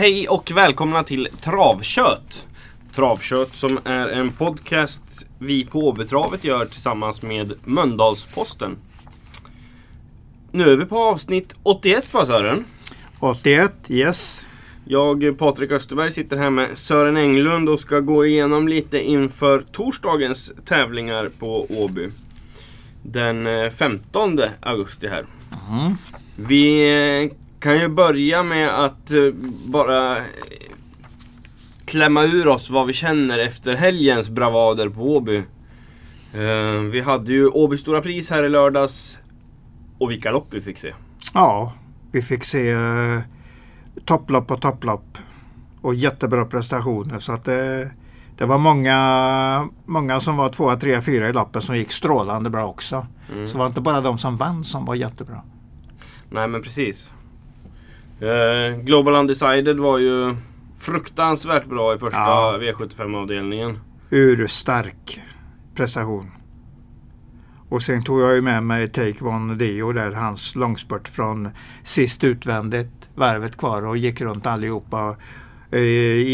Hej och välkomna till Travkött. Travkött som är en podcast vi på Åbytravet gör tillsammans med Mölndalsposten. Nu är vi på avsnitt 81 va Sören? 81, yes. Jag, Patrik Österberg, sitter här med Sören Englund och ska gå igenom lite inför torsdagens tävlingar på Åby. Den eh, 15 augusti här. Mm. Vi eh, kan ju börja med att eh, bara eh, klämma ur oss vad vi känner efter helgens bravader på Åby. Eh, Vi hade ju Åby Stora Pris här i lördags. Och vilka lopp vi fick se. Ja, vi fick se topplopp på topplopp. Och jättebra prestationer. Så att det, det var många, många som var tvåa, trea, fyra i loppen som gick strålande bra också. Mm. Så det var inte bara de som vann som var jättebra. Nej men precis. Eh, Global Undecided var ju fruktansvärt bra i första Ja. V75-avdelningen. Urstark prestation. Och sen tog jag ju med mig Take One Dio där, hans långspurt från sist utvändigt, varvet kvar och gick runt allihopa eh,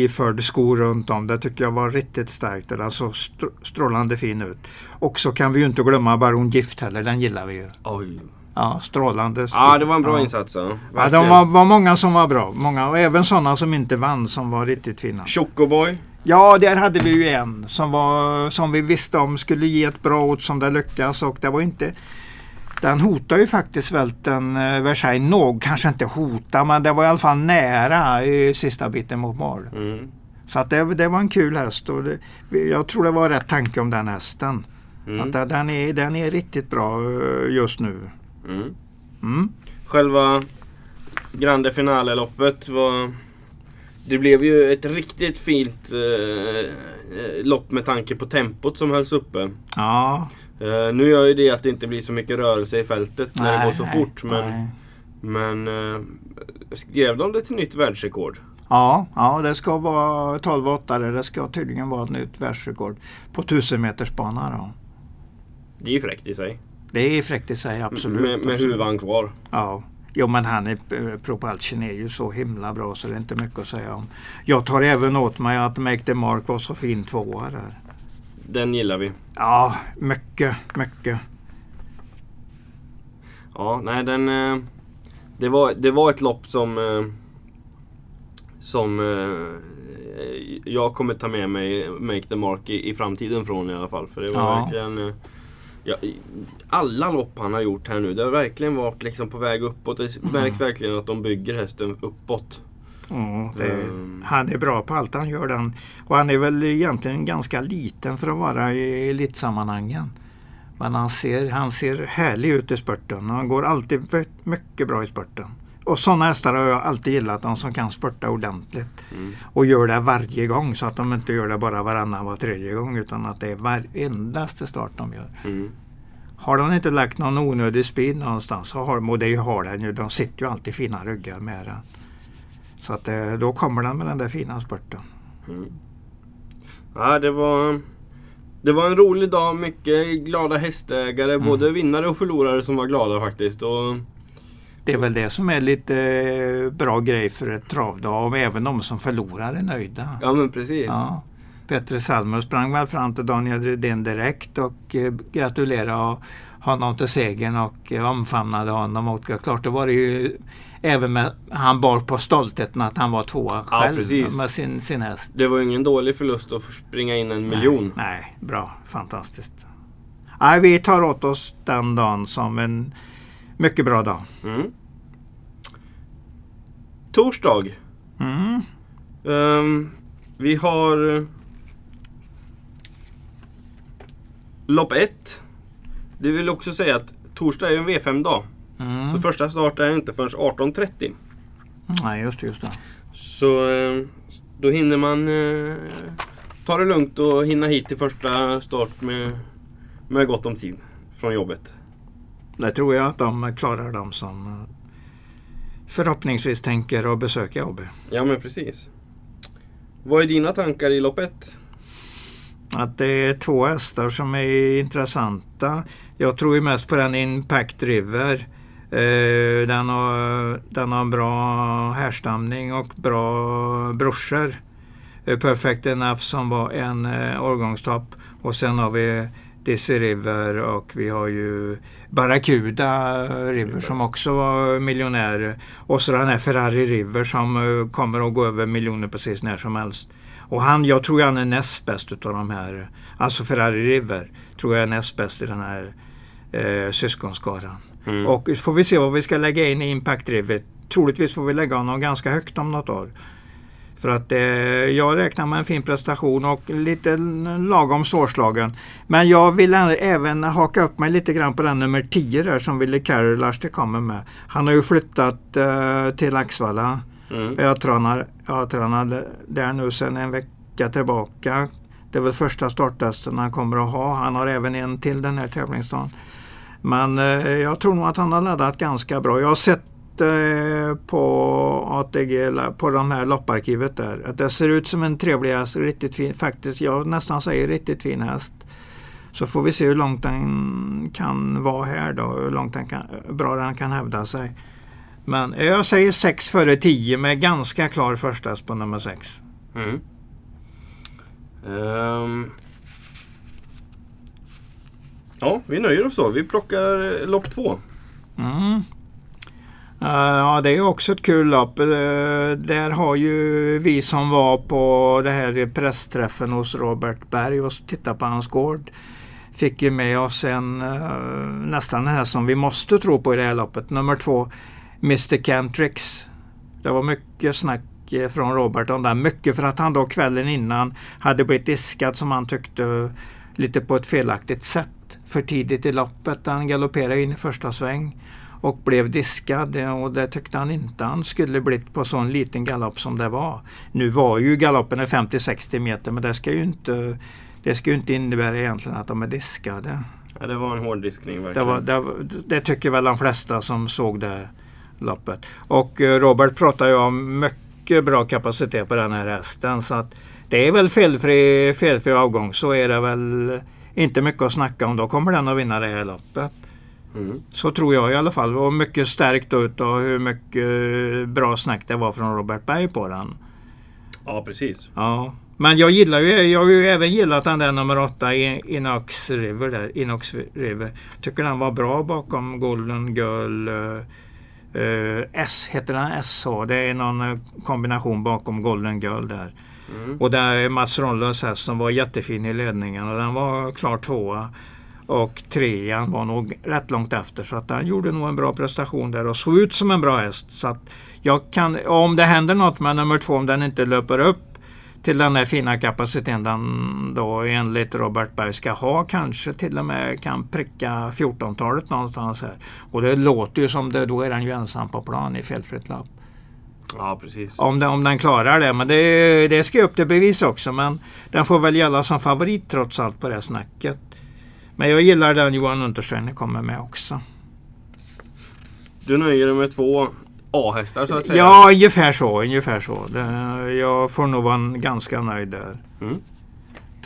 iförd skor runt om. Det tycker jag var riktigt starkt. Den såg str- strålande fin ut. Och så kan vi ju inte glömma Baron Gift heller, den gillar vi ju. Oj. Ja, strålande. Ja, det var en bra ja. insats. Ja, Ja, de var, var många som var bra. Många, och även sådana som inte vann som var riktigt fina. Chocoboy. Ja, där hade vi ju en som, var, som vi visste om skulle ge ett bra odds som det lyckas och det var inte den hotar ju faktiskt välten eh, Versailles något, kanske inte hota men det var i alla fall nära i sista biten mot mål. Mm. Så att det, det var en kul häst och det, jag tror det var rätt tanke om den hästen. Mm. Att den- den, är, den är riktigt bra eh, just nu. Mm. Mm. Själva Grande Finale-loppet var... Det blev ju ett riktigt fint eh, eh, lopp med tanke på tempot som hölls uppe. Ja, Eh, nu gör ju det att det inte blir så mycket rörelse i fältet när det nej, går så nej, fort. Men, nej. men eh, skrev de det till nytt världsrekord? Ja, ja, det ska vara 12-8. Det ska tydligen vara ett nytt världsrekord på 1000 meters bana. Då. Det är ju fräckt i sig. Det är fräckt i sig, absolut. med med absolut. huvan kvar. Ja. Jo men han är, eh, Propulsion är ju så himla bra så det är inte mycket att säga om. Jag tar även åt mig att Make the Mark var så fin tvåa där. Den gillar vi. Ja, mycket, mycket. Ja, nej den... eh, Det var, det var ett lopp som... eh, Som jag kommer ta med mig Make the Mark i, i framtiden från i alla fall. För det var Ja. verkligen... Ja, alla lopp han har gjort här nu, det har verkligen varit liksom på väg uppåt. Det märks verkligen att de bygger hästen uppåt. Ja, det, Mm. Han är bra på allt han gör. Den. Och han är väl egentligen ganska liten för att vara i elitsammanhangen. Men han ser, han ser härlig ut i spurten. Han går alltid mycket bra i spurten. Och sådana hästar har jag alltid gillat. De som kan spurta ordentligt. Mm. Och gör det varje gång. Så att de inte gör det bara varannan, var tredje gång. Utan att det är varendaste start de gör. Mm. Har de inte lagt någon onödig speed någonstans så har och det har den ju, de sitter ju alltid fina ryggar med den. Så att eh, då kommer den med den där fina spurten. Mm. Ja, det var... Det var en rolig dag, mycket glada hästägare, Mm. både vinnare och förlorare som var glada faktiskt. Och, Det är väl det som är lite eh, bra grej för ett travdag och även de som förlorar är nöjda. ja men precis. Ja. Petter Salmer sprang väl fram till Daniel Rydén direkt och eh, gratulerade honom till segern och eh, omfamnade honom. Och ja, klart det var det ju även med han bar på stoltheten att han var tvåa Ja, själv precis. med sin, sin häst. Det var ingen dålig förlust att springa in en miljon. Nej, nej, bra. Fantastiskt. Nej, vi tar åt oss den dagen som en mycket bra dag. Mm. Torsdag. Mm. Ehm, vi har eh, lopp 1. Det vill också säga att torsdag är en V5-dag. Mm. Så första start är inte förrän 18.30. Nej, just det, just det. Så eh, då hinner man eh, ta det lugnt och hinna hit till första start med, med gott om tid från jobbet. Det tror jag att de klarar de som eh, förhoppningsvis tänker att besöka AB. Ja men precis. Vad är dina tankar i lopp 1? Att det är två hästar som är intressanta. Jag tror ju mest på den Impact River. Eh, den, har, den har bra härstamning och bra brorsor. Eh, Perfect Enough som var en årgångstopp. Och sen har vi Dizzy River och vi har ju Barracuda River som också var miljonär. Och så den här Ferrari River som eh, kommer att gå över miljoner precis när som helst. Och han, jag tror han är näst bäst utav de här. Alltså Ferrari River tror jag är näst bäst i den här eh, syskonskaran. Mm. Och får vi se vad vi ska lägga in i Impact River. Troligtvis får vi lägga honom ganska högt om något år. För att eh, jag räknar med en fin prestation och lite lagom svårslagen. Men jag vill även haka upp mig lite grann på den nummer 10 där som Ville Carolars det kommer med. Han har ju flyttat eh, till Axvalla. Mm. Jag tränar, jag tränar där nu sedan en vecka tillbaka. Det är väl första starttesten han kommer att ha. Han har även en till den här tävlingsdagen. Men eh, jag tror nog att han har laddat ganska bra. Jag har sett på ATG, på de här lopparkivet där, att det ser ut som en trevlig häst. Riktigt fin, faktiskt, jag nästan säger riktigt fin häst. Så får vi se hur långt den kan vara här då, hur långt den kan, bra den kan hävda sig. Men jag säger 6 före 10 med ganska klar första på nummer 6. Mm. Ehm. Ja, vi nöjer oss då. Vi plockar eh, lopp två. Mm. Eh, ja, det är också ett kul lopp. Eh, där har ju vi som var på det här pressträffen hos Robert Berg och tittade på hans gård. Fick ju med oss en eh, nästan den här som vi måste tro på i det här loppet. Nummer två, Mr Cantrix. Det var mycket snack från Robert om den. Mycket för att han då kvällen innan hade blivit diskad som han tyckte lite på ett felaktigt sätt för tidigt i loppet. Han galopperade in i första sväng och blev diskad och det tyckte han inte han skulle blivit på sån liten galopp som det var. Nu var ju galoppen 50-60 meter men det ska ju inte det ska ju inte innebära egentligen att de är diskade. Ja, det var en hård diskning Det, verkligen. var, det, det tycker väl de flesta som såg det loppet. Och eh, Robert pratar ju om mycket bra kapacitet på den här hästen så att det är väl felfri, felfri avgång så är det väl inte mycket att snacka om. Då kommer den att vinna det här loppet. Mm. Så tror jag i alla fall. Och mycket stärkt ut och hur mycket bra snack det var från Robert Berg på den. Ja, precis. Ja. Men jag gillar ju, jag har ju även gillat den där nummer åtta, I- Inox River. Där, Inox River. Tycker den var bra bakom Golden Girl eh, eh, S. Heter den SH? Det är någon eh, kombination bakom Golden Girl där. Mm. Och där är Mats Ronlunds häst som var jättefin i ledningen och den var klar tvåa. Och trean var nog rätt långt efter så att den gjorde nog en bra prestation där och såg ut som en bra häst. Så att jag kan, om det händer något med nummer två, om den inte löper upp till den här fina kapaciteten den då enligt Robert Berg ska ha kanske till och med kan pricka 14-talet någonstans här. Och det låter ju som det, då är den ju ensam på plan i felfritt lopp. Ja, precis. Om den, om den klarar det. Men det, det ska upp till bevis också. Men den får väl gälla som favorit trots allt på det snacket. Men jag gillar den Johan Untersteiner kommer med också. Du nöjer dig med två A-hästar så att säga? Ja, ungefär så. Ungefär så. Jag får nog vara ganska nöjd där. Mm.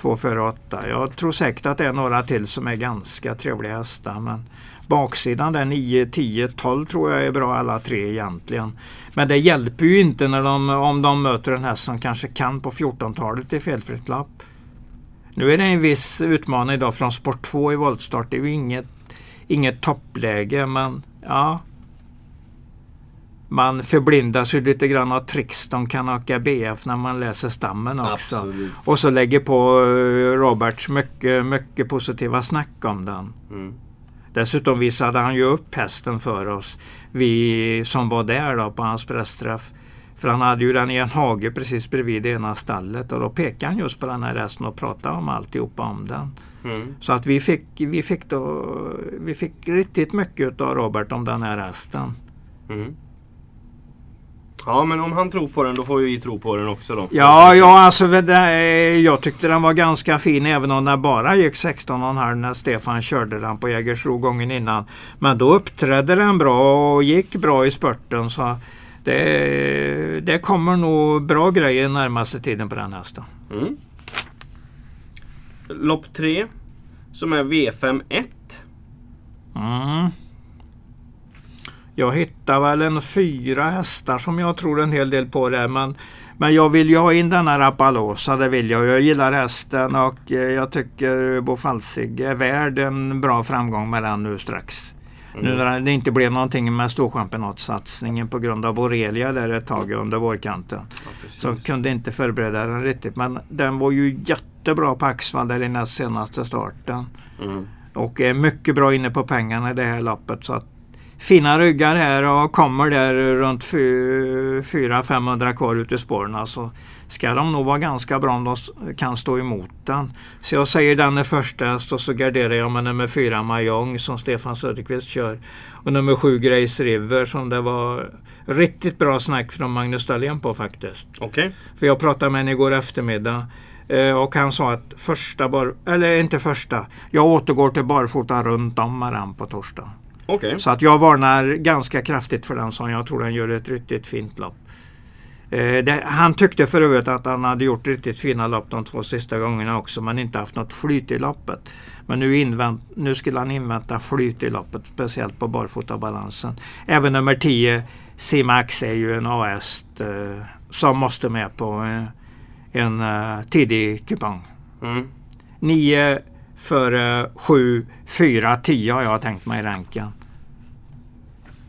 Två före åtta. Jag tror säkert att det är några till som är ganska trevliga hästar. Men baksidan där 9, 10, 12 tror jag är bra alla tre egentligen. Men det hjälper ju inte när de, om de möter en häst som kanske kan på 14-talet i felfritt lapp. Nu är det en viss utmaning idag från sport 2 i voltstart. Det är ju inget, inget toppläge men ja. Man förblindas ju lite grann av tricks de kan åka BF när man läser stammen också. Absolut. Och så lägger på eh, Roberts mycket, mycket positiva snack om den. Mm. Dessutom visade han ju upp hästen för oss. Vi som var där då på hans pressträff. För han hade ju den i en hage precis bredvid det ena stallet och då pekade han just på den här hästen och pratade om alltihopa om den. Mm. Så att vi fick, vi fick, då, vi fick riktigt mycket av Robert om den här hästen. Mm. Ja, men om han tror på den då får vi tro på den också då. Ja, ja alltså det, jag tyckte den var ganska fin även om den bara gick 16,5 när Stefan körde den på Jägersro gången innan. Men då uppträdde den bra och gick bra i spurten. Så det, det kommer nog bra grejer närmaste tiden på den hästen. Mm. Lopp tre. Som är V5 1. Mm. Jag hittar väl en fyra hästar som jag tror en hel del på där. Men, men jag vill ju ha in denna Rapalosa, det vill jag. Jag gillar hästen och eh, jag tycker Bo Falsig är värd en bra framgång med den nu strax. Mm. Nu när det inte blev någonting med storchampionatsatsningen på grund av borrelia där ett tag under vårkanten. Ja, så kunde inte förbereda den riktigt. Men den var ju jättebra på Axvall där i näst senaste starten. Mm. Och är mycket bra inne på pengarna i det här loppet. Så att fina ryggar här och kommer där runt 400-500 kvar ute i spåren. Alltså ska de nog vara ganska bra om de kan stå emot den. Så jag säger den är första häst och så garderar jag med nummer 4 Mahjong som Stefan Söderqvist kör. Och nummer 7 Grace River som det var riktigt bra snack från Magnus Dahlén på faktiskt. Okay. För jag pratade med honom igår eftermiddag. Eh, och han sa att första bar, eller inte första, jag återgår till barfota runt om den på torsdag. Okay. Så att jag varnar ganska kraftigt för den som jag tror den gör ett riktigt fint lopp. Eh, det, han tyckte för övrigt att han hade gjort riktigt fina lopp de två sista gångerna också men inte haft något flyt i loppet. Men nu, invänt, nu skulle han invänta flyt i loppet, speciellt på barfotabalansen. Även nummer 10, Simax, är ju en AS eh, som måste med på eh, en uh, tidig kupong. Mm. 9 före 7, 4, 10 har jag tänkt mig i ranken.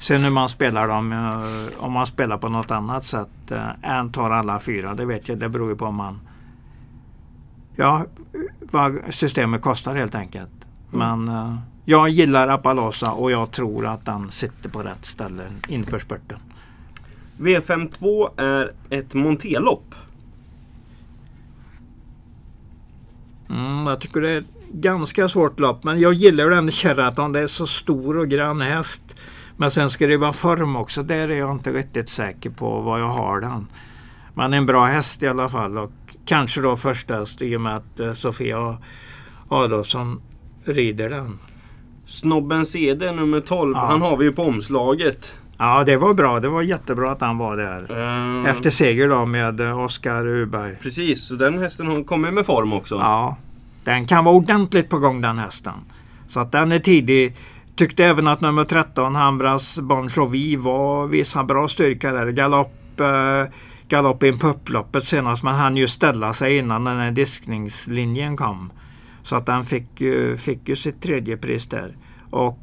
Sen hur man spelar dem, uh, om man spelar på något annat sätt uh, än tar alla fyra, det vet jag, det beror ju på om man Ja, vad systemet kostar helt enkelt. Mm. Men uh, jag gillar Appaloosa och jag tror att den sitter på rätt ställe inför spurten. V52 är ett montelopp. Mm, jag tycker det är ett ganska svårt lopp men jag gillar den Sheraton. Det är så stor och grann häst. Men sen ska det vara form också. Där är jag inte riktigt säker på vad jag har den. Men en bra häst i alla fall och kanske då första häst i och med att eh, Sofia Adolfsson rider den. Snobben CD nummer 12, ja. han har vi ju på omslaget. Ja, det var bra. Det var jättebra att han var där. Uh, Efter seger då med eh, Oskar Uberg. Precis, så den hästen kommer med form också. Ja, den kan vara ordentligt på gång den hästen. Så att den är tidig. Tyckte även att nummer 13, Hambras Bon Jovi, var visade bra styrka där. Galopp, eh, galopp in på upploppet senast men han ju ställa sig innan den här diskningslinjen kom. Så att den fick, fick ju sitt tredje pris där. Och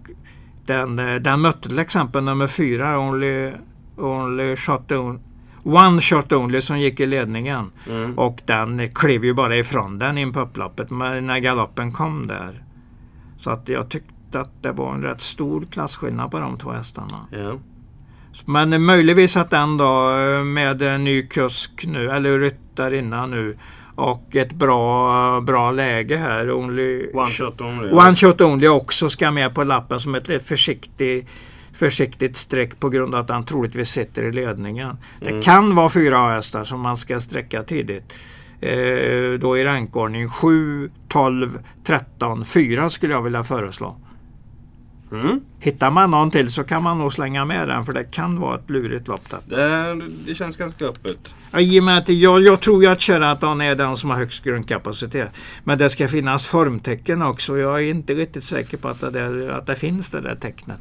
den, eh, den mötte till exempel nummer fyra, Only, only shot on, One Shot Only som gick i ledningen. Mm. Och den klev ju bara ifrån den in på upploppet när galoppen kom där. Så att jag tyckte att det var en rätt stor klasskillnad på de två hästarna. Yeah. Men möjligtvis att den då eh, med en ny kusk nu, eller ryttarinna nu, och ett bra, bra läge här. Only, one shot only. One shot only också ska med på lappen som ett försiktigt försiktigt streck på grund av att han troligtvis sitter i ledningen. Mm. Det kan vara fyra hästar som man ska sträcka tidigt. Eh, då i rankordning 7, 12, 13, 4 skulle jag vilja föreslå. Mm. Hittar man någon till så kan man nog slänga med den för det kan vara ett lurigt lopp. Det, det känns ganska öppet. Ja, I och med att jag, jag tror ju att Sheraton är den som har högst grundkapacitet. Men det ska finnas formtecken också. Jag är inte riktigt säker på att det, där, att det finns det där tecknet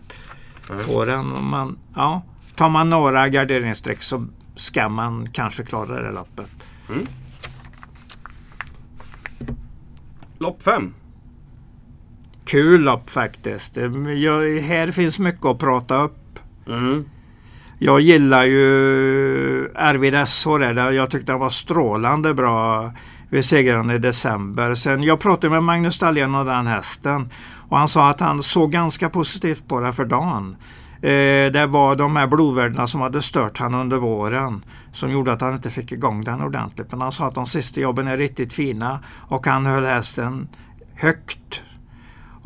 mm. på den. Man, ja, tar man några garderingsstreck så ska man kanske klara det loppet. Mm. Lopp 5 kul lopp faktiskt. Jag, här finns mycket att prata upp. Mm. Jag gillar ju Arvid SH där. Jag tyckte han var strålande bra vid segern i december. Sen jag pratade med Magnus Dahlén om den hästen och han sa att han såg ganska positivt på det för dagen. Eh, det var de här blodvärdena som hade stört han under våren som gjorde att han inte fick igång den ordentligt. Men han sa att de sista jobben är riktigt fina och han höll hästen högt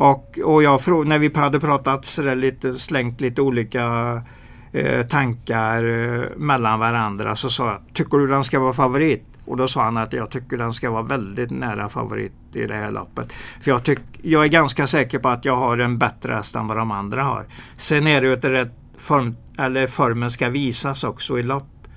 och, och jag, när vi hade pratat sådär lite, slängt lite olika eh, tankar eh, mellan varandra så sa jag, tycker du den ska vara favorit? Och då sa han att jag tycker den ska vara väldigt nära favorit i det här loppet. För jag, tyck, jag är ganska säker på att jag har en bättre häst än vad de andra har. Sen är det ju att rätt form, eller formen ska visas också i lopp.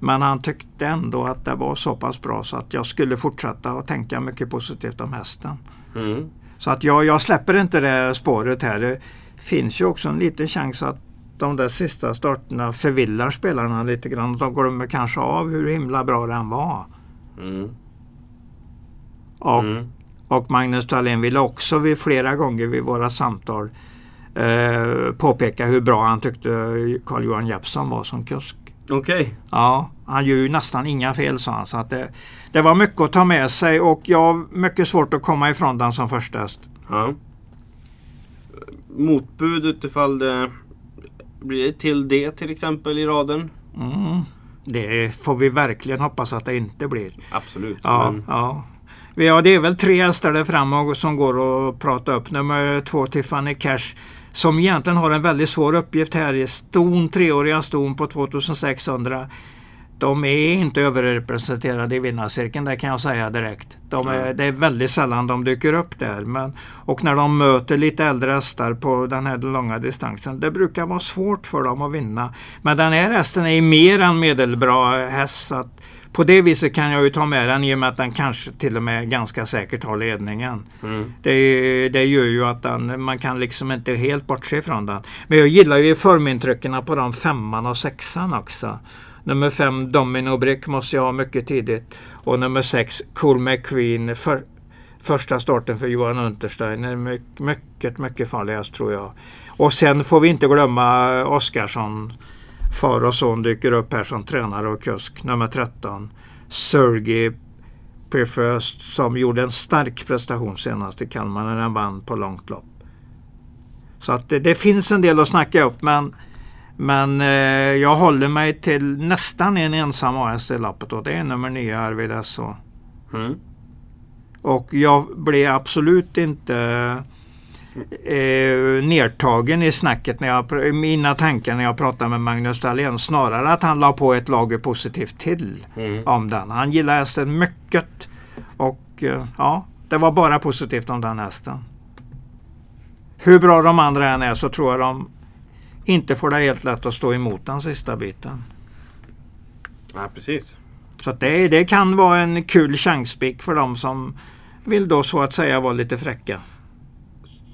Men han tyckte ändå att det var så pass bra så att jag skulle fortsätta att tänka mycket positivt om hästen. Mm. Så att jag, jag släpper inte det spåret här. Det finns ju också en liten chans att de där sista starterna förvillar spelarna lite grann. De glömmer kanske av hur himla bra den var. Mm. Och, Mm. och Magnus Dahlén ville också vid flera gånger vid våra samtal eh, påpeka hur bra han tyckte Carl-Johan Jeppsson var som kusk. Okej. Ja, han gör ju nästan inga fel sa han. Så att det, det var mycket att ta med sig och jag har mycket svårt att komma ifrån den som första häst. Ja. Motbud utifall det blir det till det till exempel i raden. Mm. Det får vi verkligen hoppas att det inte blir. Absolut. Ja, Men, ja. ja det är väl tre hästar där framme som går att prata upp. Nummer två Tiffany Cash som egentligen har en väldigt svår uppgift här i ston, treåriga ston på 2600. De är inte överrepresenterade i vinnarcirkeln, det kan jag säga direkt. De är, det är väldigt sällan de dyker upp där. Men, och när de möter lite äldre hästar på den här långa distansen, det brukar vara svårt för dem att vinna. Men den här hästen är mer än medelbra häst. Så att på det viset kan jag ju ta med den i och med att den kanske till och med ganska säkert har ledningen. mm. Det, det gör ju att den, man kan liksom inte helt bortse från den. Men jag gillar ju formintrycken på de femman och sexan också. Nummer fem Domino Brick måste jag ha mycket tidigt. Och nummer sex Cool McQueen. För, första starten för Johan Untersteiner. Mycket, mycket, mycket farlig häst tror jag. Och sen får vi inte glömma Oskarsson. Far och son dyker upp här som tränare och kusk. Nummer 13. Sergey Prefirst som gjorde en stark prestation senast i Kalmar när den vann på långt lopp. Så att det, det finns en del att snacka upp men, men eh, jag håller mig till nästan en ensam AS i loppet och det är nummer 9 Arvid SH. Mm. Och jag blev absolut inte eh, nedtagen i snacket, när jag, mina tankar när jag pratade med Magnus Dahlén. Snarare att han la på ett lager positivt till Mm. om den. Han gillar hästen mycket. Och eh, ja, det var bara positivt om den hästen. Hur bra de andra än är så tror jag de inte får det helt lätt att stå emot den sista biten. Ja, precis. Så det, det kan vara en kul chanspick för de som vill då så att säga vara lite fräcka.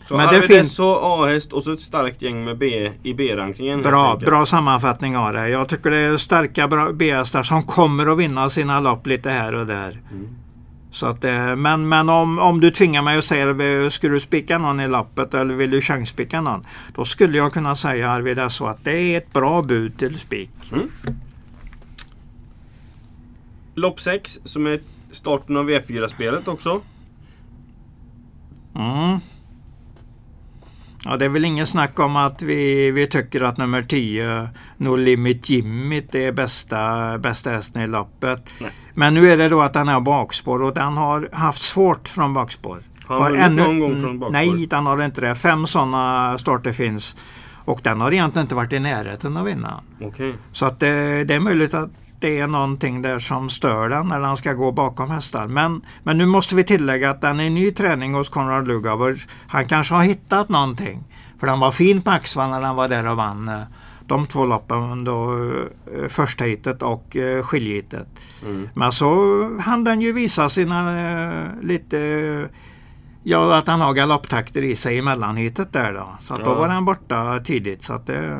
Så Men det finns- SH, A-häst och så ett starkt gäng med B i B-rankingen. Bra, bra sammanfattning av det. Jag tycker det är starka B-hästar som kommer att vinna sina lopp lite här och där. Mm. Så att, eh, men men om, om du tvingar mig att säga ska du spika någon i loppet eller vill du chanspika någon? Då skulle jag kunna säga Arvid så att det är ett bra bud till spik. Lopp 6 som är starten av V4-spelet också. Mm. Ja, det är väl ingen snack om att vi, vi tycker att nummer 10, No Limit Jimmy, är bästa, bästa hästen i loppet. Nej. Men nu är det då att den har bakspår och den har haft svårt från bakspår. Har han vunnit någon gång från bakspår? Nej, den har inte det. Fem sådana starter finns. Och den har egentligen inte varit i närheten att vinna. Okej. Så att det, det är möjligt att det är någonting där som stör den när den ska gå bakom hästar. Men, men nu måste vi tillägga att den är ny träning hos Konrad Lugauer. Han kanske har hittat någonting. För den var fin på Axvall när den var där och vann eh, de två loppen. Då, eh, första hitet och eh, skiljehitet. Mm. Men så hann den ju visa sina eh, lite Ja, att han har galopptakter i sig i mellanhitet där då. Så att då Ja. var han borta tidigt. Så att det,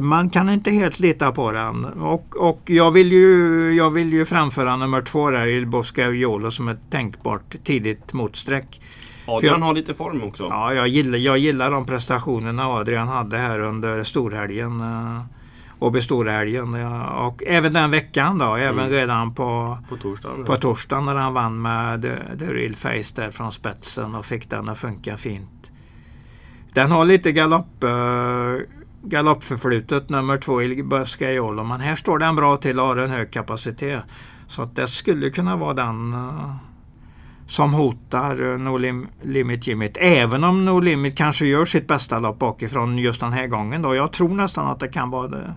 man kan inte helt lita på den. Och, och jag, vill ju, jag vill ju framföra nummer två där, Il Bosca som ett tänkbart tidigt motsträck. Adrian har lite form också. Ja, jag gillar, jag gillar de prestationerna Adrian hade här under storhelgen. eh, Och bestorhelgen. Ja, och även den veckan då. Även Mm. redan på, På torsdagen. på torsdagen när han vann med The, Real Face där från spetsen och fick den att funka fint. Den har lite galopp, uh, galoppförflutet nummer två i Buscaiolo. Men här står den bra till och har en hög kapacitet. Så att det skulle kunna vara den eh, som hotar uh, No Lim- Limit Jimmy. Även om No Limit kanske gör sitt bästa lopp bakifrån just den här gången. Då. Jag tror nästan att det kan vara det,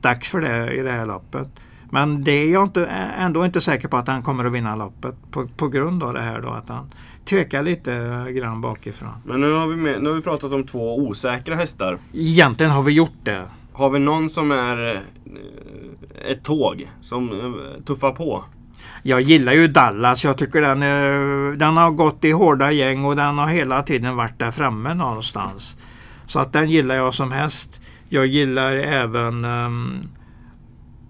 dags för det i det här loppet. Men det är jag inte, ändå inte säker på att han kommer att vinna loppet på, på grund av det här då att han tvekar lite grann bakifrån. Men nu har, vi med, nu har vi pratat om två osäkra hästar. Egentligen har vi gjort det. Har vi någon som är ett tåg som tuffar på? Jag gillar ju Dallas. Jag tycker den, den har gått i hårda gäng och den har hela tiden varit där framme någonstans. Så att den gillar jag som häst. Jag gillar även um,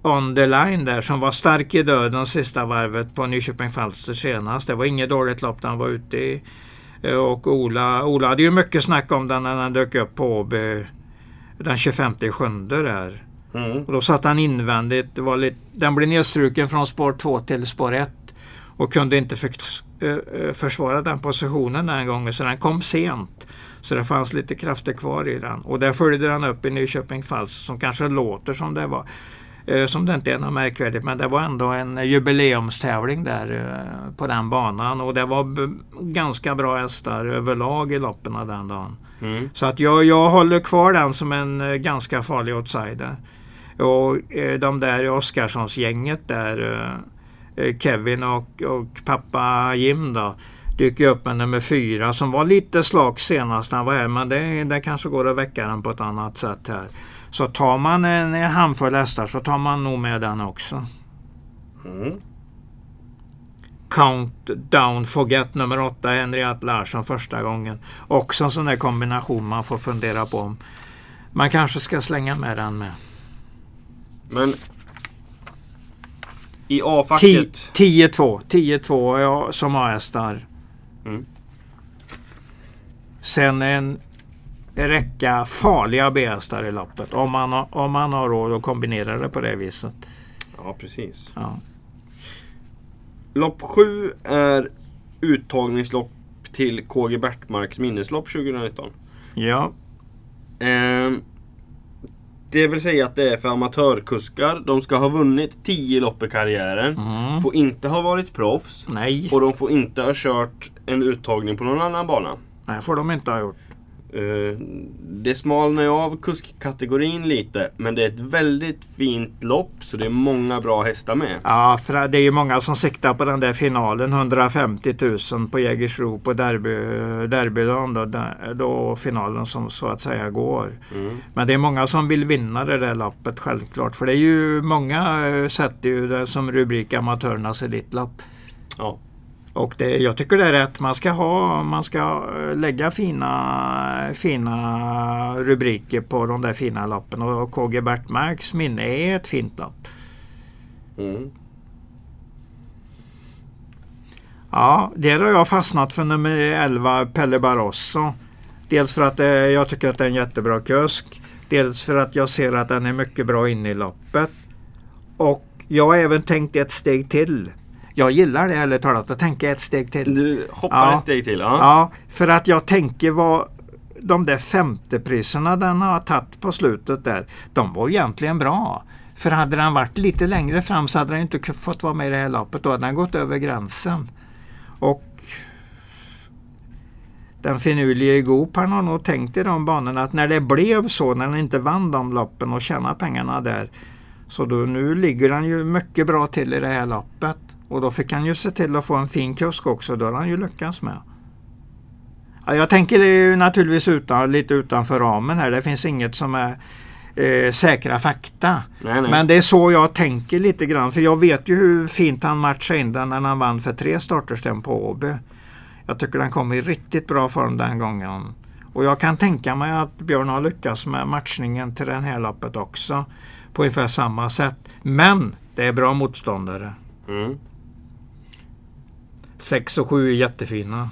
On the line där som var stark i döden sista varvet på Nyköping Falster senast. Det var inget dåligt lopp den var ute i. Eh, och Ola, Ola hade ju mycket snack om den när den dök upp på Åby den 25 sjunde där. Mm. Och då satt han invändigt. Det var lite, den blev nedstruken från spår 2 till spår 1 och kunde inte för, äh, försvara den positionen den gången så den kom sent. Så det fanns lite krafter kvar i den. Och där följde den upp i Nyköping Falster som kanske låter som det var. Eh, som det inte är något märkvärdigt men det var ändå en jubileumstävling där eh, på den banan och det var ganska bra hästar överlag i loppen den dagen. Mm. Så att jag, jag håller kvar den som en eh, ganska farlig outsider. Och de där i Oskarssons-gänget där Kevin och, och pappa Jim då dyker upp med nummer fyra som var lite slak senast när han var här men det, det kanske går att väcka den på ett annat sätt här. Så tar man en handfull hästar så tar man nog med den också. Mm. Countdown Forget nummer 8 Henriette Larsson första gången. Också en sån där kombination man får fundera på om man kanske ska slänga med den med. Men i A-facket? 10-2. 10-2 ja, som A-hästar. Mm. Sen en räcka farliga B-hästar i loppet. Om man, har, om man har råd att kombinera det på det viset. Ja, precis. Ja. Lopp 7 är uttagningslopp till KG Bertmarks minneslopp 2019. Ja. Eh, det vill säga att det är för amatörkuskar. De ska ha vunnit 10 lopp i karriären. Mm. Får inte ha varit proffs. Nej. Och de får inte ha kört en uttagning på någon annan bana. Nej, får de inte ha gjort. Uh, det smalnar ju av kuskkategorin lite, men det är ett väldigt fint lopp så det är många bra hästar med. Ja, för det är ju många som siktar på den där finalen, 150 000 på Jägersro på derby, derbydagen då, då finalen som så att säga går. Mm. Men det är många som vill vinna det där loppet självklart, för det är ju många eh, sätter ju det som rubrik Amatörernas Elitlopp. Ja. Och det, jag tycker det är rätt. Man ska, ha, man ska eh, lägga fina, fina rubriker på de där fina loppen. Och KG Bertmarks minne är ett fint lopp. Mm. Ja, där har jag fastnat för nummer 11 Pelle Barroso. Dels för att det, jag tycker att det är en jättebra kusk. Dels för att jag ser att den är mycket bra inne i loppet. Och jag har även tänkt ett steg till. Jag gillar det ärligt talat, att tänka ett steg till. Du hoppar ja. ett steg till? Ja. ja, för att jag tänker vad de där femtepriserna den har tagit på slutet där, de var egentligen bra. För hade den varit lite längre fram så hade den inte fått vara med i det här loppet. Då hade den gått över gränsen. Och den finurlige Goop har nog tänkt i de banorna att när det blev så, när den inte vann de loppen och tjänade pengarna där. Så då, nu ligger den ju mycket bra till i det här loppet. Och då fick han ju se till att få en fin kusk också. Det har han ju lyckats med. Ja, jag tänker naturligtvis utan, lite utanför ramen här. Det finns inget som är eh, säkra fakta. Nej, nej. Men det är så jag tänker lite grann. För jag vet ju hur fint han matchade in den när han vann för tre starterstäm på Åby. Jag tycker den kom i riktigt bra form den gången. Och jag kan tänka mig att Björn har lyckats med matchningen till det här loppet också. På ungefär samma sätt. Men det är bra motståndare. Mm. 6 och 7 är jättefina.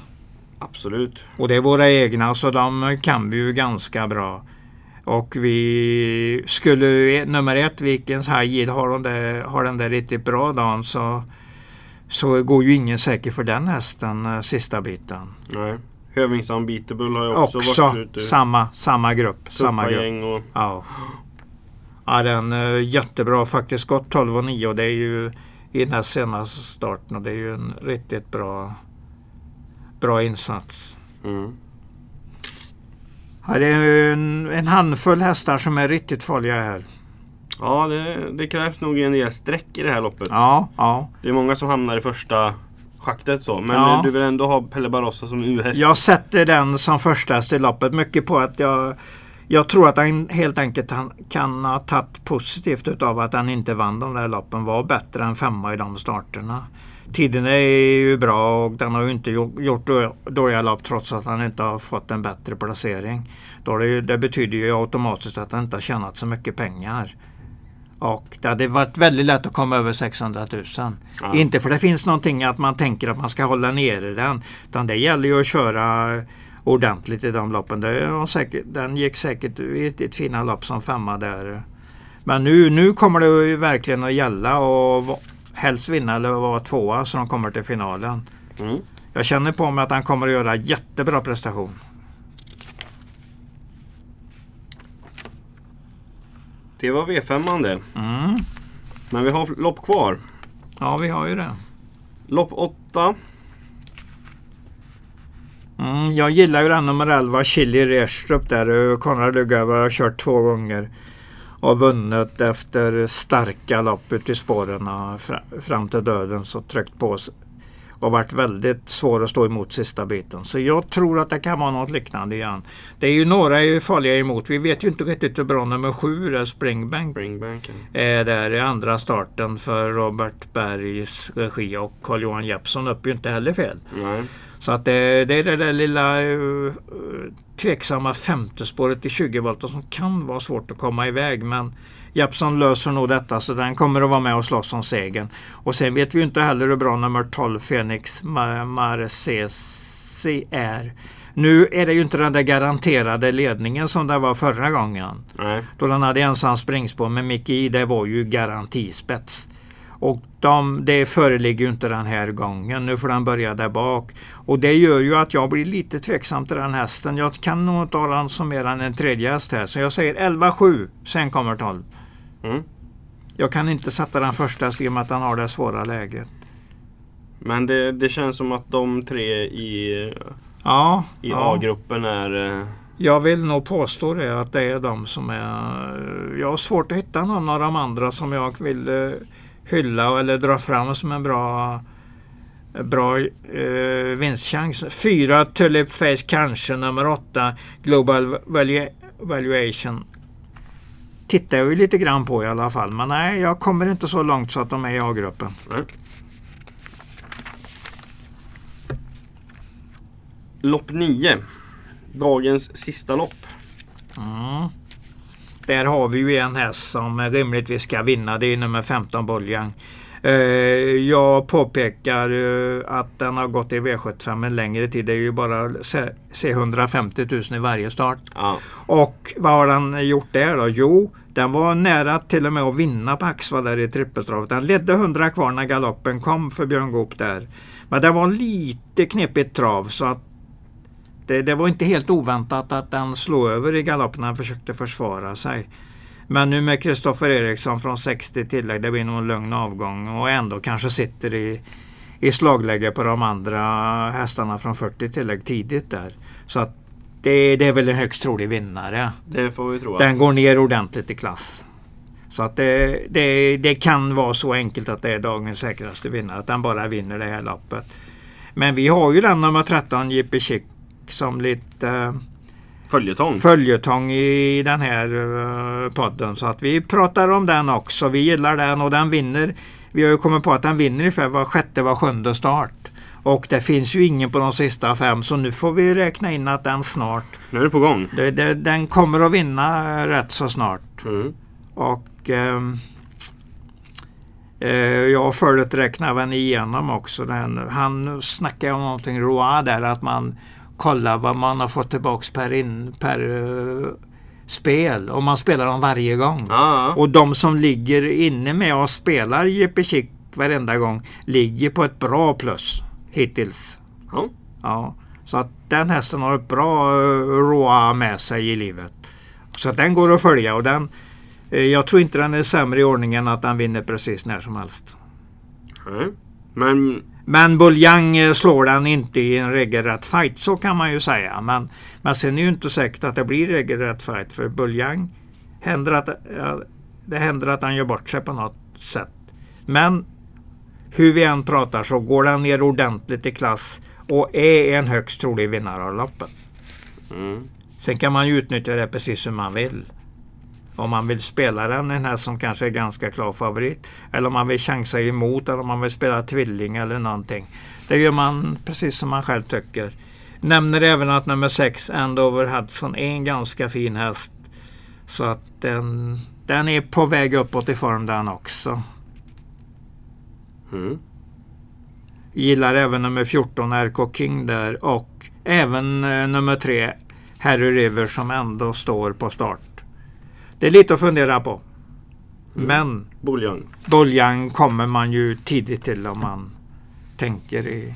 Absolut. Och det är våra egna så de kan vi ju ganska bra. Och vi skulle nummer ett, Vikens High har, de där, har den där riktigt bra dagen så, så går ju ingen säker för den hästen uh, sista biten. Nej. Hövings Unbeatable har ju också, också varit ute. Samma, samma grupp. Tuffa samma grupp. gäng och... Ja. Ja den är jättebra faktiskt. Gått 12 och 9 och det är ju i den här senaste starten och det är ju en riktigt bra, bra insats. Mm. Här är en, en handfull hästar som är riktigt farliga här. Ja, det, det, krävs nog en del streck i det här loppet. Ja, ja. Det är många som hamnar i första schaktet så. Men ja. du vill ändå ha Pelle Barossa som U-häst? Jag sätter den som första häst i loppet. Mycket på att jag Jag tror att han helt enkelt han kan ha tagit positivt utav att han inte vann de där loppen. Var bättre än femma i de starterna. Tiden är ju bra och den har ju inte gjort dåliga lopp trots att han inte har fått en bättre placering. Då det, det betyder ju automatiskt att han inte har tjänat så mycket pengar. Och det hade varit väldigt lätt att komma över 600 000. Ja. Inte för det finns någonting att man tänker att man ska hålla nere den. Utan det gäller ju att köra ordentligt i de loppen. Det säkert, den gick säkert ett fina lopp som femma där. Men nu, nu kommer det verkligen att gälla och helst vinna eller vara tvåa så de kommer till finalen. Mm. Jag känner på mig att han kommer att göra jättebra prestation. Det var V5 det. Mm. Men vi har lopp kvar. Ja, vi har ju det. Lopp 8. Mm, jag gillar ju den nummer 11, Chili Restrup där. Konrad Lugauer har kört två gånger. Och vunnit efter starka lopp ut i spåren fram till döden. Så tryckt på sig och varit väldigt svår att stå emot sista biten. Så jag tror att det kan vara något liknande igen. Det är ju några är ju farliga emot. Vi vet ju inte riktigt hur bra nummer sju är, Springbank. Springbank ja. Är där i andra starten för Robert Bergs regi och Carl-Johan Jeppsson upp ju inte heller fel. Nej. Så att det, det är det där lilla uh, tveksamma femte spåret i 20 volt som kan vara svårt att komma iväg. Men Jeppsson löser nog detta så den kommer att vara med och slåss om segern. Och sen vet vi inte heller hur bra nummer 12 Fenix Marcesi är. Nu är det ju inte den där garanterade ledningen som det var förra gången. Nej. Då den hade ensam springspår med Micke det var ju garantispets. Och de, det föreligger ju inte den här gången. Nu får den börja där bak. Och det gör ju att jag blir lite tveksam till den hästen. Jag kan nog inte ha den som mer än en tredje häst här. Så jag säger 11-7, sen kommer 12. Mm. Jag kan inte sätta den första i och med att han har det svåra läget. Men det, det känns som att de tre i, ja, i ja. A-gruppen är... Eh... Jag vill nog påstå det att det är de som är... Jag har svårt att hitta någon av de andra som jag vill eh, hylla eller dra fram som en bra bra eh, vinstchans. Fyra Tulip Face kanske, nummer åtta Global Valuation tittar jag ju lite grann på i alla fall. Men nej, jag kommer inte så långt så att de är i A-gruppen. Lopp 9. Dagens sista lopp. Mm. Där har vi ju en häst som rimligtvis ska vinna. Det är nummer 15 Boljang. Eh, jag påpekar eh, att den har gått i V75 en längre tid. Det är ju bara se 150 000 i varje start. Ja. Och vad har den gjort där då? Jo, den var nära till och med att vinna på Axvall där i trippeltravet. Den ledde 100 kvar när galoppen kom för Björn Goop där. Men det var lite knepigt trav så att det, det, var inte helt oväntat att den slog över i galoppen när han försökte försvara sig. Men nu med Kristoffer Eriksson från 60 tillägg, det blir nog en lugn avgång och ändå kanske sitter i, i slagläge på de andra hästarna från 40 tillägg tidigt där. Så att det, det är väl en högst trolig vinnare. Det får vi tro. Den går ner ordentligt i klass. Så att det, det, det, kan vara så enkelt att det är dagens säkraste vinnare. Att den bara vinner det här loppet. Men vi har ju den nummer 13 JP Chic som lite följetong. följetong i den här uh, podden. Så att vi pratar om den också. Vi gillar den och den vinner. Vi har ju kommit på att den vinner ungefär var sjätte, var sjunde start. Och det finns ju ingen på de sista fem så nu får vi räkna in att den snart... Nu är det på gång. Det, det, den kommer att vinna rätt så snart. Mm. Och ehm, eh, jag har förut räknat även igenom också. Den, han snackar om någonting Roa där att man kollar vad man har fått tillbaks per, in, per uh, spel. Och man spelar dem varje gång. Ah. Och de som ligger inne med och spelar JP Chic varenda gång ligger på ett bra plus hittills. Ja. ja. Så att den hästen har ett bra uh, råa med sig i livet. Så att den går att följa och den uh, jag tror inte den är sämre i ordningen att den vinner precis när som helst. Mm. Men men Buljang uh, slår den inte i en regelrätt fight, så kan man ju säga. Men, men sen är det ju inte säkert att det blir regelrätt fight för Buljang händer att, det händer att han gör bort sig på något sätt. Men hur vi än pratar så går den ner ordentligt i klass och är en högst trolig vinnare av loppet. Mm. Sen kan man ju utnyttja det precis hur man vill. Om man vill spela den, en häst som kanske är ganska klar favorit. Eller om man vill chansa emot eller om man vill spela tvilling eller någonting. Det gör man precis som man själv tycker. Nämner även att nummer 6, Andover Hudson, är en ganska fin häst. Så att den, den är på väg uppåt i form den också. Mm. Gillar även nummer 14 RK King där och även eh, nummer 3 Harry River som ändå står på start. Det är lite att fundera på. Mm. Men Buljang. Buljan kommer man ju tidigt till om man tänker i,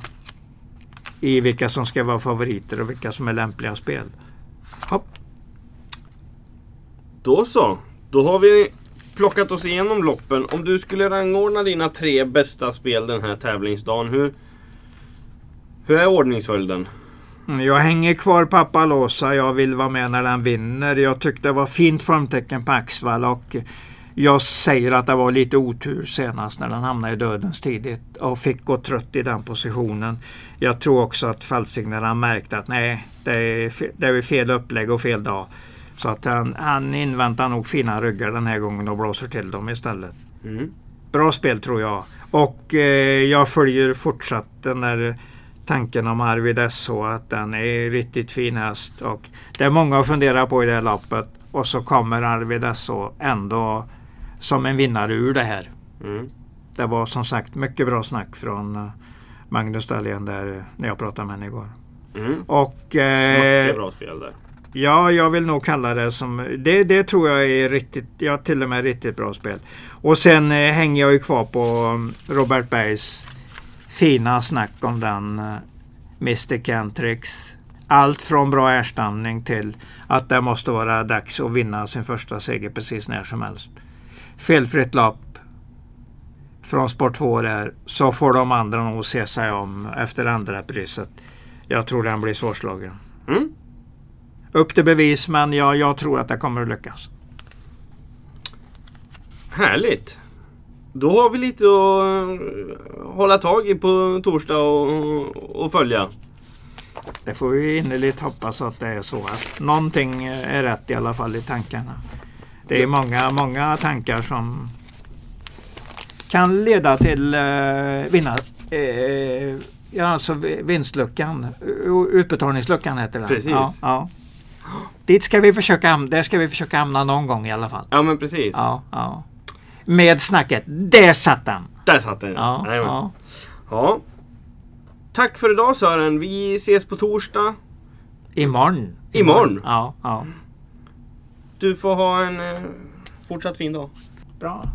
i vilka som ska vara favoriter och vilka som är lämpliga spel. Hopp. Då så. Då har vi plockat oss igenom loppen. Om du skulle rangordna dina tre bästa spel den här tävlingsdagen. Hur, hur är ordningsföljden? Mm, Jag hänger kvar pappa Losa. Jag vill vara med när den vinner. Jag tyckte det var fint formtecken på Axvall och jag säger att det var lite otur senast när den hamnade i dödens tidigt och fick gå trött i den positionen. Jag tror också att fältsignalen märkte att nej, det är, fe- det är fel upplägg och fel dag. Så att han, han inväntar nog fina ryggar den här gången och blåser till dem istället. Mm. Bra spel tror jag. Och eh, jag följer fortsatt den där tanken om Arvid SH att den är riktigt fin häst. Och det är många att fundera på i det här loppet. Och så kommer Arvid SH ändå som en vinnare ur det här. Mm. Det var som sagt mycket bra snack från eh, Magnus Dahlén där när jag pratade med henne igår. Mm. Och eh, Mycket bra spel där. Ja, jag vill nog kalla det som... Det, det tror jag är riktigt, ja till och med riktigt bra spel. Och sen eh, hänger jag ju kvar på um, Robert Bergs fina snack om den eh, Mr Cantrix. Allt från bra härstamning till att det måste vara dags att vinna sin första seger precis när som helst. Felfritt lopp från sport 2 där så får de andra nog se sig om efter andra priset. Jag tror den blir svårslagen. Mm. Upp till bevis men jag, jag tror att det kommer att lyckas. Härligt. Då har vi lite att eh, hålla tag i på torsdag och, och följa. Det får vi innerligt hoppas att det är så att någonting är rätt i alla fall i tankarna. Det är många, många tankar som kan leda till uh, vinna, eh, ja, alltså vi- vinstluckan. Utbetalningsluckan heter den. Precis. Ja, ja. Dit ska vi försöka, där ska vi försöka hamna någon gång i alla fall. Ja men precis. Ja, ja. Med snacket. Där satt den! Där satt den. Ja, ja. ja. Tack för idag Sören. Vi ses på torsdag. Imorgon. Imorgon? Ja, ja. Du får ha en eh, fortsatt fin dag. Bra.